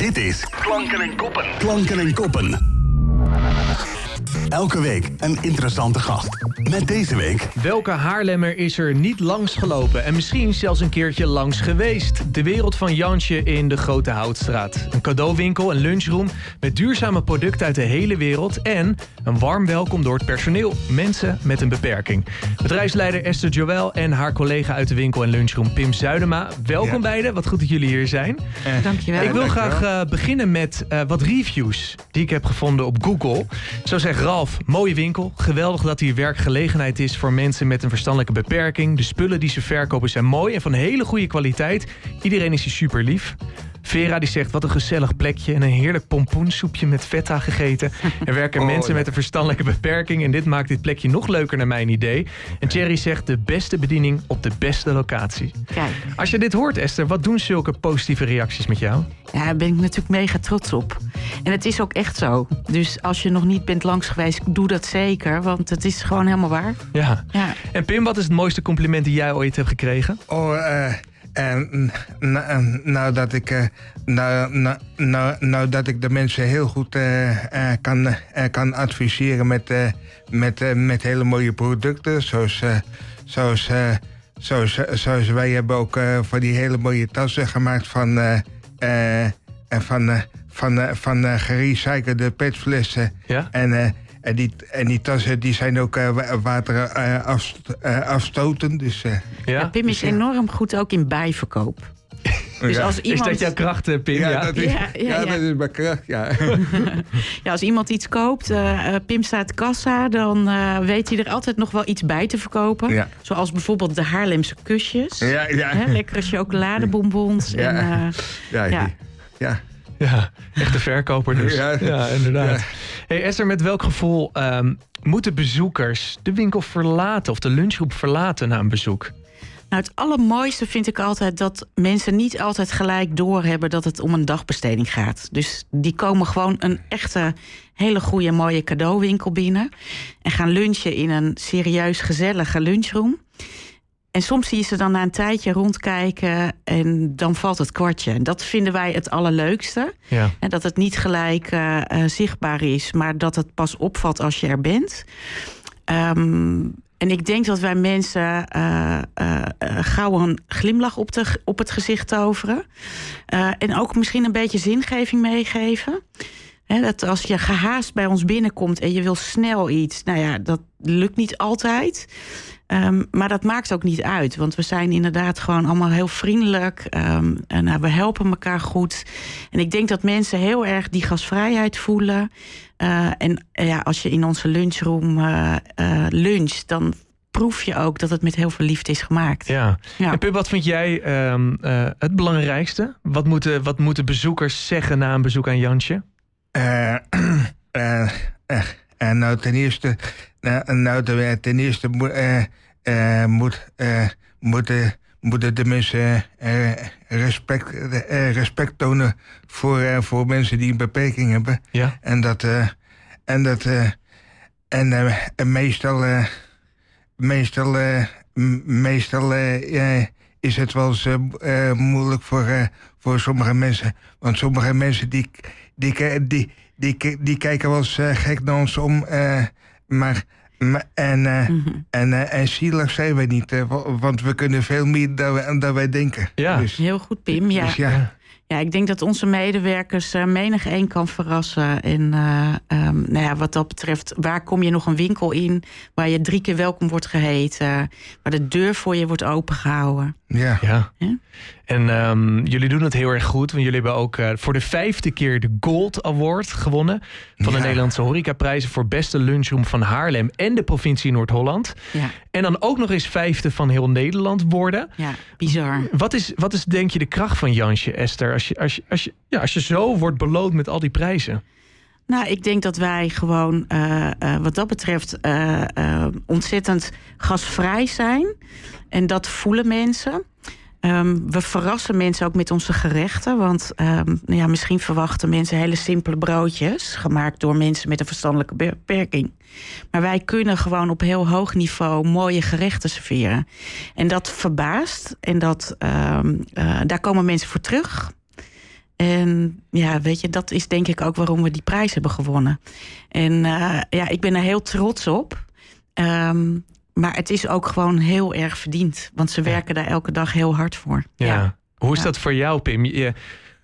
Dit is Klanken en Koppen. Klanken en Koppen. Elke week een interessante gast. Met deze week... Welke Haarlemmer is er niet langs gelopen en misschien zelfs een keertje langs geweest? De wereld van Jansje in de Grote Houtstraat. Een cadeauwinkel en lunchroom met duurzame producten uit de hele wereld... en een warm welkom door het personeel, mensen met een beperking. Bedrijfsleider Esther Joël en haar collega uit de winkel en lunchroom Pim Zuidema. Welkom Ja. beiden, wat goed dat jullie hier zijn. Dankjewel. Ik wil dankjewel. graag eh, beginnen met eh, wat reviews die ik heb gevonden op Google. Zo zegt Ralf, mooie winkel. Geweldig dat hier werkgelegenheid is voor mensen met een verstandelijke beperking. De spullen die ze verkopen zijn mooi en van hele goede kwaliteit. Iedereen is hier super lief. Vera die zegt, wat een gezellig plekje en een heerlijk pompoensoepje met feta gegeten. Er werken Oh, mensen ja. met een verstandelijke beperking en dit maakt dit plekje nog leuker naar mijn idee. En Thierry zegt, de beste bediening op de beste locatie. Kijk, Als je dit hoort Esther, wat doen zulke positieve reacties met jou? ja, daar ben ik natuurlijk mega trots op. En het is ook echt zo. Dus als je nog niet bent langs geweest, doe dat zeker. Want het is gewoon helemaal waar. Ja. Ja. En Pim, wat is het mooiste compliment die jij ooit hebt gekregen? Oh, eh, en, nou, dat ik, eh, nou, nou, nou, nou dat ik de mensen heel goed eh, eh, kan, kan adviseren met, met, met hele mooie producten. Zoals, zoals, zoals, zoals wij hebben ook voor die hele mooie tassen gemaakt van, en van, van, van eh, gerecyclede petflessen. Ja? En, en, die, en die tassen die zijn ook eh, wa- water eh, afst- eh, afstotend. Dus, eh, Ja, Pim is enorm goed ook in bijverkoop. Dus ja. als Is iemand, dat jouw kracht, eh, Pim? Ja, Ja, dat is, Ja, ja, ja, ja. dat is mijn kracht, ja. ja, als iemand iets koopt, eh, eh, Pim staat kassa... dan eh, weet hij er altijd nog wel iets bij te verkopen. Ja. Zoals bijvoorbeeld de Haarlemse kusjes. Ja, ja. Hè, lekkere chocoladebonbons. Ja. En, eh, Ja, Ja. ja. Echte verkoper dus. Ja, Ja. inderdaad. Ja. Hey Esther, met welk gevoel ehm, moeten bezoekers de winkel verlaten... of de lunchgroep verlaten na een bezoek? Nou, het allermooiste vind ik altijd dat mensen niet altijd gelijk doorhebben dat het om een dagbesteding gaat. Dus die komen gewoon een echte, hele goede, mooie cadeauwinkel binnen. En gaan lunchen in een serieus gezellige lunchroom. En soms zie je ze dan na een tijdje rondkijken en dan valt het kwartje. En dat vinden wij het allerleukste. Ja. En dat het niet gelijk eh, eh, zichtbaar is, maar dat het pas opvalt als je er bent. Ehm, en ik denk dat wij mensen eh, gauw een glimlach op, de, op het gezicht toveren. En ook misschien een beetje zingeving meegeven. Dat als je gehaast bij ons binnenkomt en je wil snel iets, nou ja, dat lukt niet altijd. Ehm, maar dat maakt ook niet uit, want we zijn inderdaad gewoon allemaal heel vriendelijk. ehm, en nou, we helpen elkaar goed. En ik denk dat mensen heel erg die gasvrijheid voelen. Eh, en eh, ja, als je in onze lunchroom eh eh, luncht, dan proef je ook dat het met heel veel liefde is gemaakt. ja. Ja. En Pim, wat vind jij ehm, eh, het belangrijkste? Wat moeten, wat moeten bezoekers zeggen na een bezoek aan Jansje? Eh, eh, eh, en nou, ten eerste, nou, nou, de- ten eerste moet, eh, eh, moet, eh, moeten, moeten de mensen eh, respect, eh, respect tonen voor, eh, voor mensen die een beperking hebben. Ja? En dat, eh, en dat, eh, en, eh, en meestal, eh, meestal, eh, meestal eh, eh, is het wel eens eh, eh, moeilijk voor, eh, voor sommige mensen. Want sommige mensen die, die, die, die, die, kijken wel eens eh, gek naar ons om. eh, maar, maar- en, eh, Mhm. en, eh, en zielig zijn wij niet, wa- want we kunnen veel meer dan, wij- dan wij denken. Ja. Dus, Heel goed, Pim. Ja. dus ja. Ja, ik denk dat onze medewerkers menig één kan verrassen. En eh, ehm, nou ja, wat dat betreft, waar kom je nog een winkel in... waar je drie keer welkom wordt geheten... waar de deur voor je wordt opengehouden. Ja. Ja. En ehm, jullie doen het heel erg goed. Want jullie hebben ook eh, voor de vijfde keer de Gold Award gewonnen. Van de. Nederlandse horecaprijzen voor beste lunchroom van Haarlem en de provincie Noord-Holland. Ja, En dan ook nog eens vijfde van heel Nederland worden. ja bizar. Wat is, wat is denk je de kracht van Jansje, Esther? Als je, als, je, als, je, ja, als je zo wordt beloond met al die prijzen. Nou, ik denk dat wij gewoon eh, eh, wat dat betreft eh, ontzettend gasvrij zijn. En dat voelen mensen. Ehm, we verrassen mensen ook met onze gerechten. Want ehm, nou ja, misschien verwachten mensen hele simpele broodjes. Gemaakt door mensen met een verstandelijke beperking. Maar wij kunnen gewoon op heel hoog niveau mooie gerechten serveren. En dat verbaast. En dat, ehm, eh, daar komen mensen voor terug. En ja, weet je, dat is denk ik ook waarom we die prijs hebben gewonnen. En eh, ja, ik ben er heel trots op. Ehm, maar het is ook gewoon heel erg verdiend. Want ze werken daar elke dag heel hard voor. Ja. Hoe is Ja. dat voor jou, Pim? Je,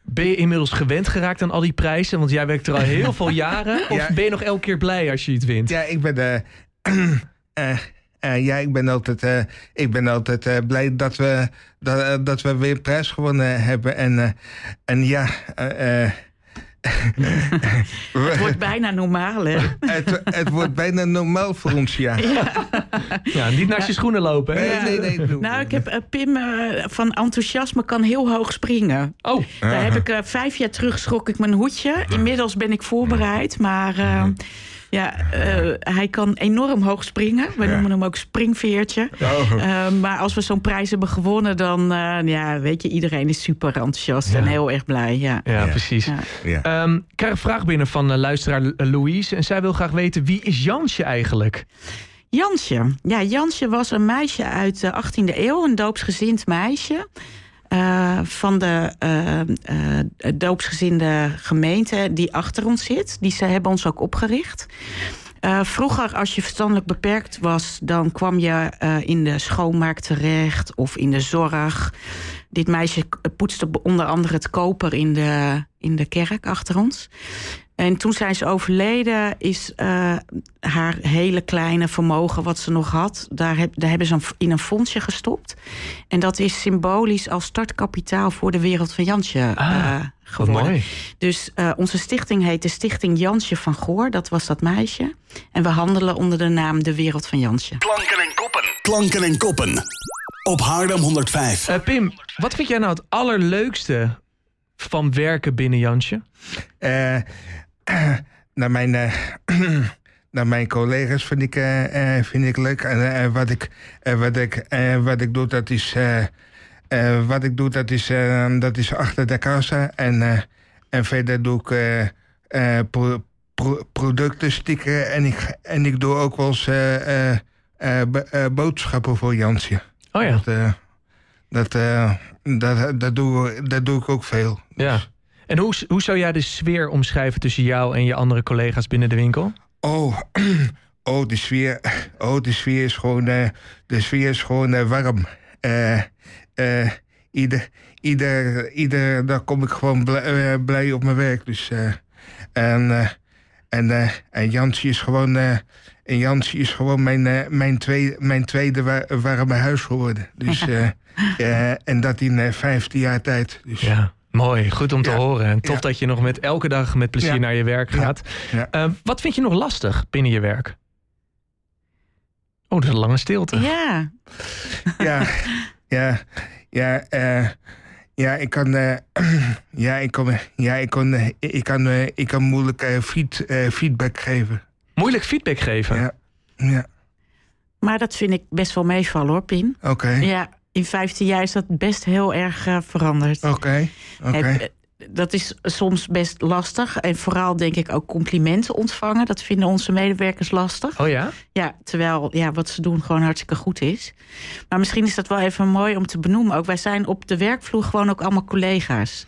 ben je inmiddels gewend geraakt aan al die prijzen? Want jij werkt er al heel veel jaren. Of Ja. ben je nog elke keer blij als je iets wint? Ja, ik ben. eh, eh, ja, ik ben altijd, eh, ik ben altijd eh, blij dat we, dat, dat we weer een prijs gewonnen hebben. En, eh, en ja. eh, eh, Het wordt bijna normaal, hè? het, het wordt bijna normaal voor ons, ja. Ja, niet naast je schoenen lopen. Hè? Nee, nee, nee. Nou, ik heb Pim van enthousiasme kan heel hoog springen. Oh, Daar heb ik eh, vijf jaar terug schrok ik mijn hoedje. Inmiddels ben ik voorbereid, maar eh, ja, eh, hij kan enorm hoog springen. We noemen hem ook springveertje. Oh. Eh, maar als we zo'n prijs hebben gewonnen, dan eh, ja, weet je, iedereen is super enthousiast en heel erg blij. Ja. ja, Ja. precies. Ja. Ja. Ehm, ik krijg een vraag binnen van luisteraar Louise. En zij wil graag weten, wie is Jansje eigenlijk? Jansje. Ja, Jansje was een meisje uit de 18e eeuw, een doopsgezind meisje. Eh, van de eh, doopsgezinde gemeente die achter ons zit. Die ze hebben ons ook opgericht. Vroeger, als je verstandelijk beperkt was, dan kwam je in de schoonmaak terecht of in de zorg. Dit meisje poetste onder andere het koper in de, in de kerk achter ons. En toen zij is overleden, is eh, haar hele kleine vermogen wat ze nog had, daar, heb, daar hebben ze een- in een fondsje gestopt. En dat is symbolisch als startkapitaal voor de wereld van Jansje Ah, eh, Wat geworden. mooi. Dus eh, onze stichting heet de Stichting Jansje van Goor. Dat was dat meisje. En we handelen onder de naam De Wereld van Jansje. Klanken en koppen. Klanken en koppen. Op Haarlem 105. Eh, Pim, wat vind jij nou het allerleukste van werken binnen Jansje? Eh, naar, mijn, eh, naar mijn collega's vind ik, eh, eh, vind ik leuk. En wat, ik, wat, ik, wat ik doe, dat is. wat ik doe, dat is, dat is achter de kassa. En, en verder doe ik pro- pro- producten stikken. En ik, en ik doe ook wel eens bo- boodschappen voor Jansje. Oh ja, Dat, dat, dat, dat, doe, dat doe ik ook veel. ja. En hoe, hoe zou jij de sfeer omschrijven tussen jou en je andere collega's binnen de winkel? Oh, oh, de sfeer. Oh, de sfeer is gewoon, eh, de sfeer is gewoon eh, warm. Eh, eh, ieder, ieder, ieder dag kom ik gewoon blij, eh, blij op mijn werk. Dus, eh, en, eh, en, eh, en Jansje is gewoon, eh, en Jansje is gewoon mijn, eh, mijn, tweede, mijn tweede wa- warme huis geworden. Dus, eh, eh, en dat in eh, 15 jaar tijd. Dus, Ja, mooi. Goed om te Ja. horen. En tof Ja. dat je nog met elke dag met plezier Ja. naar je werk gaat. Ja. Eh, wat vind je nog lastig binnen je werk? Oh, dat is een lange stilte. Ja, ja, ja, ja, eh, ja, ik kan, eh, ja, ik kan, ja, ik kan, eh, ik kan, eh, ik kan moeilijk eh, feed, eh, feedback geven. Moeilijk feedback geven. Ja, ja, maar dat vind ik best wel meevallen hoor, Pien. oké, Ja, in 15 jaar is dat best heel erg eh, veranderd. oké, eh, dat is soms best lastig. En vooral denk ik ook complimenten ontvangen. Dat vinden onze medewerkers lastig. Oh ja? Ja, terwijl ja, wat ze doen gewoon hartstikke goed is. Maar misschien is dat wel even mooi om te benoemen. Ook wij zijn op de werkvloer gewoon ook allemaal collega's.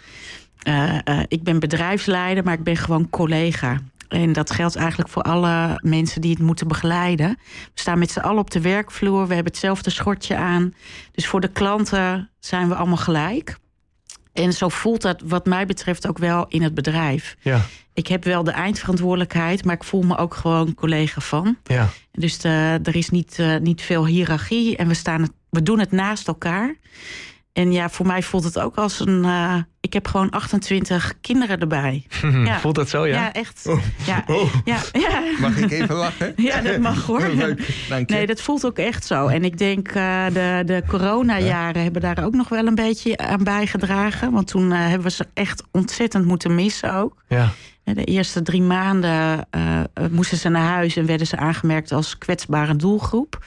Eh, eh, ik ben bedrijfsleider, maar ik ben gewoon collega. En dat geldt eigenlijk voor alle mensen die het moeten begeleiden. We staan met z'n allen op de werkvloer. We hebben hetzelfde schortje aan. Dus voor de klanten zijn we allemaal gelijk. En zo voelt dat wat mij betreft ook wel in het bedrijf. Ja. Ik heb wel de eindverantwoordelijkheid, maar ik voel me ook gewoon collega van. Ja. Dus eh, er is niet, eh, niet veel hiërarchie en we, staan het, we doen het naast elkaar. En ja, voor mij voelt het ook als een. eh, ik heb gewoon 28 kinderen erbij. Ja. Voelt dat zo, ja? Ja, echt. Ja, Oh. ja, ja. Mag ik even lachen? Ja, dat mag hoor. Leuk, dank je. Nee, dat voelt ook echt zo. En ik denk uh, de, de coronajaren hebben daar ook nog wel een beetje aan bijgedragen. Want toen uh, hebben we ze echt ontzettend moeten missen ook. Ja. De eerste drie maanden uh, moesten ze naar huis en werden ze aangemerkt als kwetsbare doelgroep.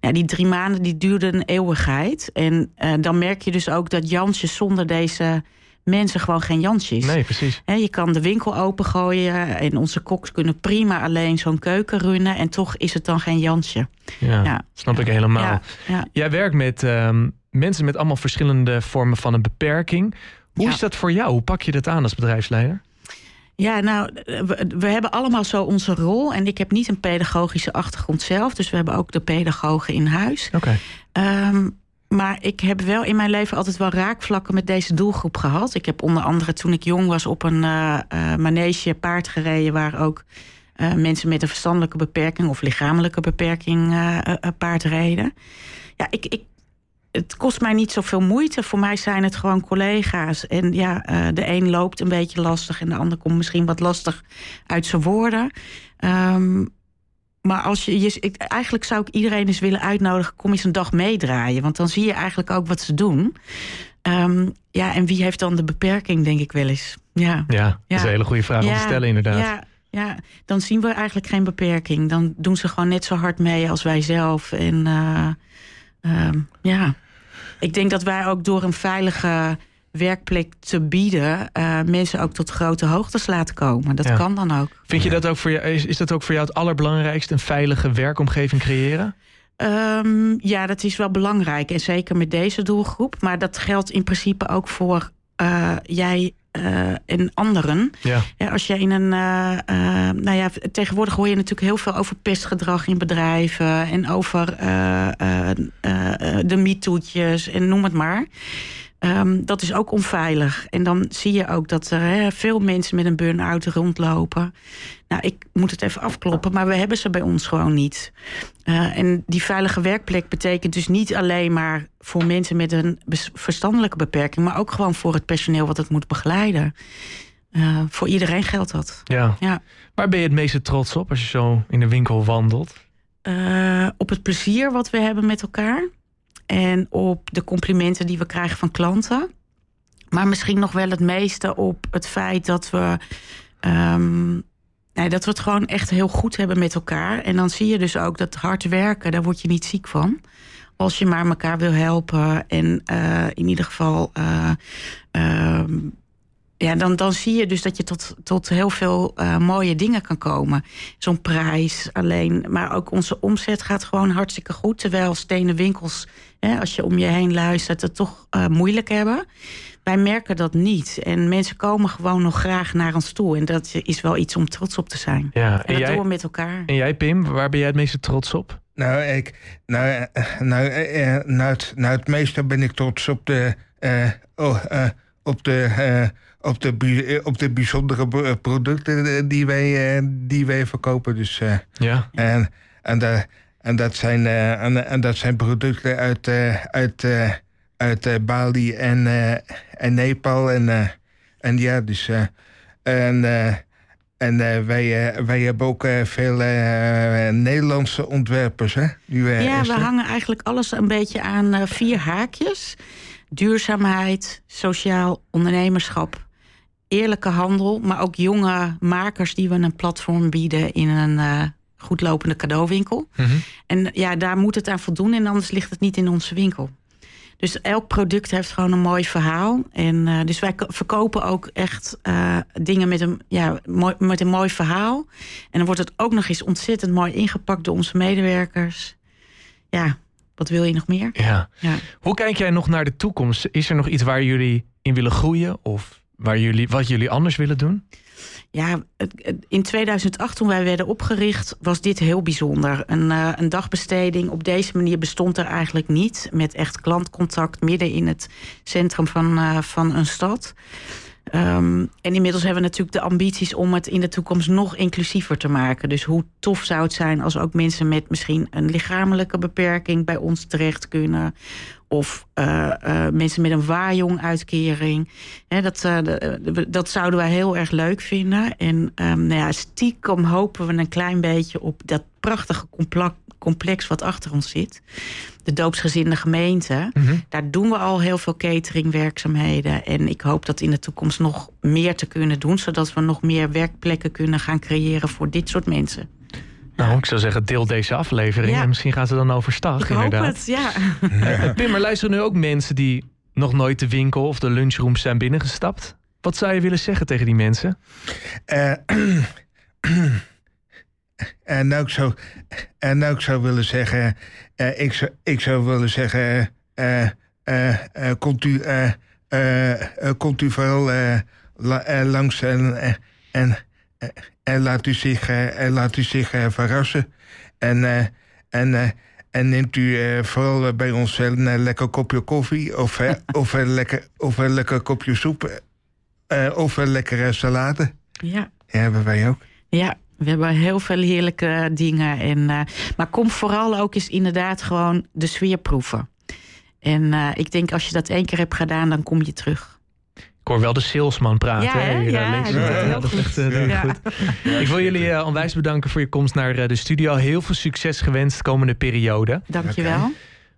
Ja, die drie maanden die duurden een eeuwigheid. En uh, dan merk je dus ook dat Jansje zonder deze mensen gewoon geen Jansje is. Nee, precies. He, je kan de winkel opengooien en onze koks kunnen prima alleen zo'n keuken runnen. En toch is het dan geen Jansje. Ja, ja. snap ik helemaal. Ja, Jij werkt met um, mensen met allemaal verschillende vormen van een beperking. Hoe is dat voor jou? Hoe pak je dat aan als bedrijfsleider? Ja, nou, we, we hebben allemaal zo onze rol. En ik heb niet een pedagogische achtergrond zelf. Dus we hebben ook de pedagogen in huis. Oké. Ehm, maar ik heb wel in mijn leven altijd wel raakvlakken met deze doelgroep gehad. Ik heb onder andere toen ik jong was op een eh, eh, manege paard gereden... waar ook eh, mensen met een verstandelijke beperking... of lichamelijke beperking paard reden. Ja, ik, ik, het kost mij niet zoveel moeite. Voor mij zijn het gewoon collega's. En ja, eh, de een loopt een beetje lastig... en de ander komt misschien wat lastig uit zijn woorden... Ehm, maar als je, je, ik, eigenlijk zou ik iedereen eens willen uitnodigen... kom eens een dag meedraaien. Want dan zie je eigenlijk ook wat ze doen. Ehm, ja, en wie heeft dan de beperking, denk ik wel eens. Ja, Ja, dat is een hele goede vraag om te stellen inderdaad. ja, ja, dan zien we eigenlijk geen beperking. Dan doen ze gewoon net zo hard mee als wij zelf. En eh, ehm, ja, ik denk dat wij ook door een veilige werkplek te bieden... eh, mensen ook tot grote hoogtes laten komen. Dat Ja. kan dan ook. Vind je dat ook voor jou, is, is dat ook voor jou het allerbelangrijkste? Een veilige werkomgeving creëren? Ehm, ja, dat is wel belangrijk. En zeker met deze doelgroep. Maar dat geldt in principe ook voor eh, jij eh, en anderen. Ja. Ja, als je in een. eh, eh, nou ja, tegenwoordig hoor je natuurlijk heel veel over pestgedrag in bedrijven. En over de MeToo'tjes en noem het maar. Ehm, dat is ook onveilig. En dan zie je ook dat er veel mensen met een burn-out rondlopen. Nou, ik moet het even afkloppen, maar we hebben ze bij ons gewoon niet. Eh, en die veilige werkplek betekent dus niet alleen maar voor mensen met een verstandelijke beperking, maar ook gewoon voor het personeel wat het moet begeleiden. Eh, voor iedereen geldt dat. ja. Ja. Waar ben je het meeste trots op als je zo in de winkel wandelt? Eh, op het plezier wat we hebben met elkaar. En op de complimenten die we krijgen van klanten. Maar misschien nog wel het meeste op het feit dat we. ehm, nee, dat we het gewoon echt heel goed hebben met elkaar. En dan zie je dus ook dat hard werken, daar word je niet ziek van. Als je maar elkaar wil helpen. En eh, in ieder geval. eh, ehm, ja, dan, dan zie je dus dat je tot, tot heel veel eh, mooie dingen kan komen. Zo'n prijs alleen. Maar ook onze omzet gaat gewoon hartstikke goed. Terwijl stenen winkels, hè, als je om je heen luistert, het toch eh, moeilijk hebben. Wij merken dat niet. En mensen komen gewoon nog graag naar ons toe. En dat is wel iets om trots op te zijn. Ja. En En, dat jij, doen we met elkaar. en jij, Pim, waar ben jij het meeste trots op? Nou, ik, nou, eh, nou, nou, het, nou, het meeste ben ik trots op de, eh, oh, eh, op de, eh, op de, eh, op de bijzondere eh, producten die wij, eh, die wij verkopen. Dus, eh, Ja. en, en, da- en, dat zijn, eh, en, en dat zijn producten uit, eh, uit, eh, uit Bali en, eh, en Nepal. En, eh, en ja, dus. eh, en eh, en eh, wij, wij hebben ook eh, veel eh, Nederlandse ontwerpers, hè? Nu, Ja, we hangen eigenlijk alles een beetje aan vier haakjes. Duurzaamheid, sociaal ondernemerschap, eerlijke handel... maar ook jonge makers die we een platform bieden... in een eh goed lopende cadeauwinkel. Mhm. En ja, daar moet het aan voldoen en anders ligt het niet in onze winkel. Dus elk product heeft gewoon een mooi verhaal. En eh, dus wij ko- verkopen ook echt eh, dingen met een, ja, mooi, met een mooi verhaal. En dan wordt het ook nog eens ontzettend mooi ingepakt door onze medewerkers. Ja, wat wil je nog meer? ja. Ja. Hoe kijk jij nog naar de toekomst? Is er nog iets waar jullie in willen groeien? Of waar jullie, wat jullie anders willen doen? Ja, in 2008 toen wij werden opgericht was dit heel bijzonder. Een, eh, een dagbesteding op deze manier bestond er eigenlijk niet. Met echt klantcontact midden in het centrum van, eh, van een stad. Ehm, en inmiddels hebben we natuurlijk de ambities om het in de toekomst nog inclusiever te maken. Dus hoe tof zou het zijn als ook mensen met misschien een lichamelijke beperking bij ons terecht kunnen. Of eh, eh, mensen met een waarjong-uitkering. Dat, eh, dat zouden wij heel erg leuk vinden. En ehm, nou ja, stiekem hopen we een klein beetje op dat prachtige compla- complex wat achter ons zit. De doopsgezinde gemeente. Mhm. Daar doen we al heel veel cateringwerkzaamheden. En ik hoop dat in de toekomst nog meer te kunnen doen. Zodat we nog meer werkplekken kunnen gaan creëren voor dit soort mensen. Nou, ik zou zeggen, deel deze aflevering. Ja. En misschien gaan ze dan overstag, Ik hoop inderdaad. het, ja. Eh, Pim, er luisteren nu ook mensen die nog nooit de winkel of de lunchroom zijn binnengestapt. Wat zou je willen zeggen tegen die mensen? Eh, en nou ik zou, en nou ik zou willen zeggen, eh, ik, zou, ik zou willen zeggen, eh, eh, komt u, komt u vooral la- langs en, en, en laat u zich, en laat u zich verrassen. En, en, en neemt u vooral bij ons een eh, lekker kopje koffie of, of, een, lekker, of een lekker kopje soep of een lekkere salade. Ja. Ja, hebben wij ook. Ja, we hebben heel veel heerlijke dingen. En, eh, maar kom vooral ook eens inderdaad gewoon de sfeer proeven. En eh, ik denk als je dat één keer hebt gedaan, dan kom je terug. Ik hoor wel de salesman praten. Ja, hè, hè? hier, Ja, eh, links. heel dat is goed. echt, heel Ja. goed. Ik wil jullie eh, onwijs bedanken voor je komst naar eh, de studio. Heel veel succes gewenst de komende periode. Dank je wel.